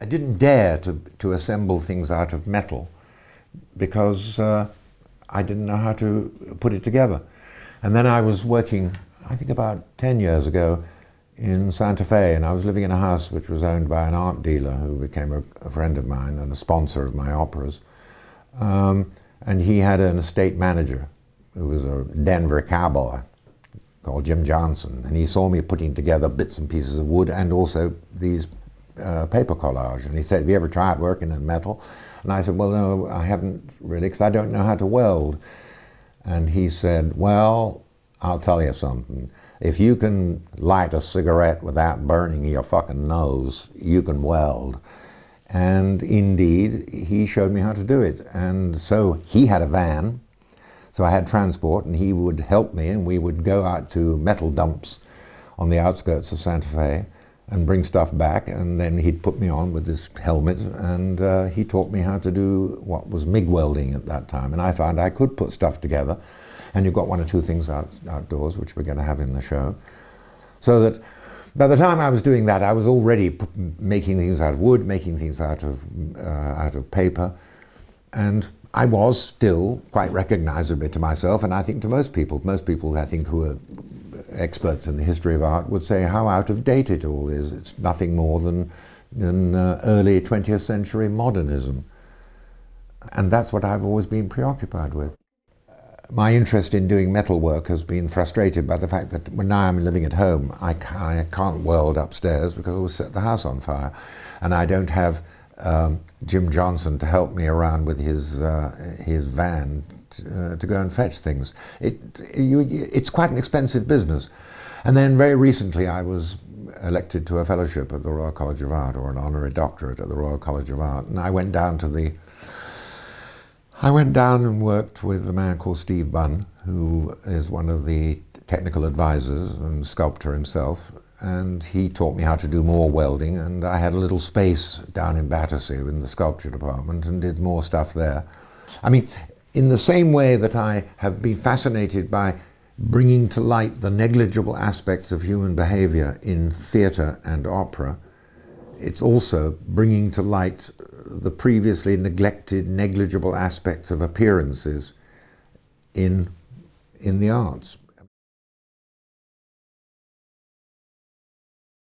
I didn't dare to, to assemble things out of metal because uh, I didn't know how to put it together. And then I was working, I think about 10 years ago, in Santa Fe, and I was living in a house which was owned by an art dealer who became a, a friend of mine and a sponsor of my operas. Um, and he had an estate manager who was a Denver cowboy called Jim Johnson, and he saw me putting together bits and pieces of wood and also these uh, paper collage. And he said, "Have you ever tried working in metal?" And I said, "Well, no, I haven't really, because I don't know how to weld." And he said, "Well, I'll tell you something. If you can light a cigarette without burning your fucking nose, you can weld." And indeed, he showed me how to do it. And so he had a van so I had transport, and he would help me, and we would go out to metal dumps on the outskirts of Santa Fe and bring stuff back. And then he'd put me on with this helmet, and uh, he taught me how to do what was MIG welding at that time. And I found I could put stuff together. And you've got one or two things out, outdoors, which we're going to have in the show. So that by the time I was doing that, I was already p- making things out of wood, making things out of, uh, out of paper. And I was still quite recognizable to myself, and I think to most people. Most people, I think, who are experts in the history of art would say how out of date it all is. It's nothing more than, than uh, early 20th century modernism. And that's what I've always been preoccupied with. My interest in doing metal work has been frustrated by the fact that when now I'm living at home, I, I can't weld upstairs because it will set the house on fire. And I don't have um, Jim Johnson to help me around with his uh, his van uh, to, go and fetch things. It, you, it's quite an expensive business. And then very recently, I was elected to a fellowship at the Royal College of Art or an honorary doctorate at the Royal College of Art, and I went down to the I went down and worked with a man called Steve Bunn, who is one of the technical advisors and sculptor himself, and he taught me how to do more welding and I had a little space down in Battersea in the sculpture department and did more stuff there. I mean, in the same way that I have been fascinated by bringing to light the negligible aspects of human behavior in theatre and opera, it's also bringing to light the previously neglected, negligible aspects of appearances in, in the arts.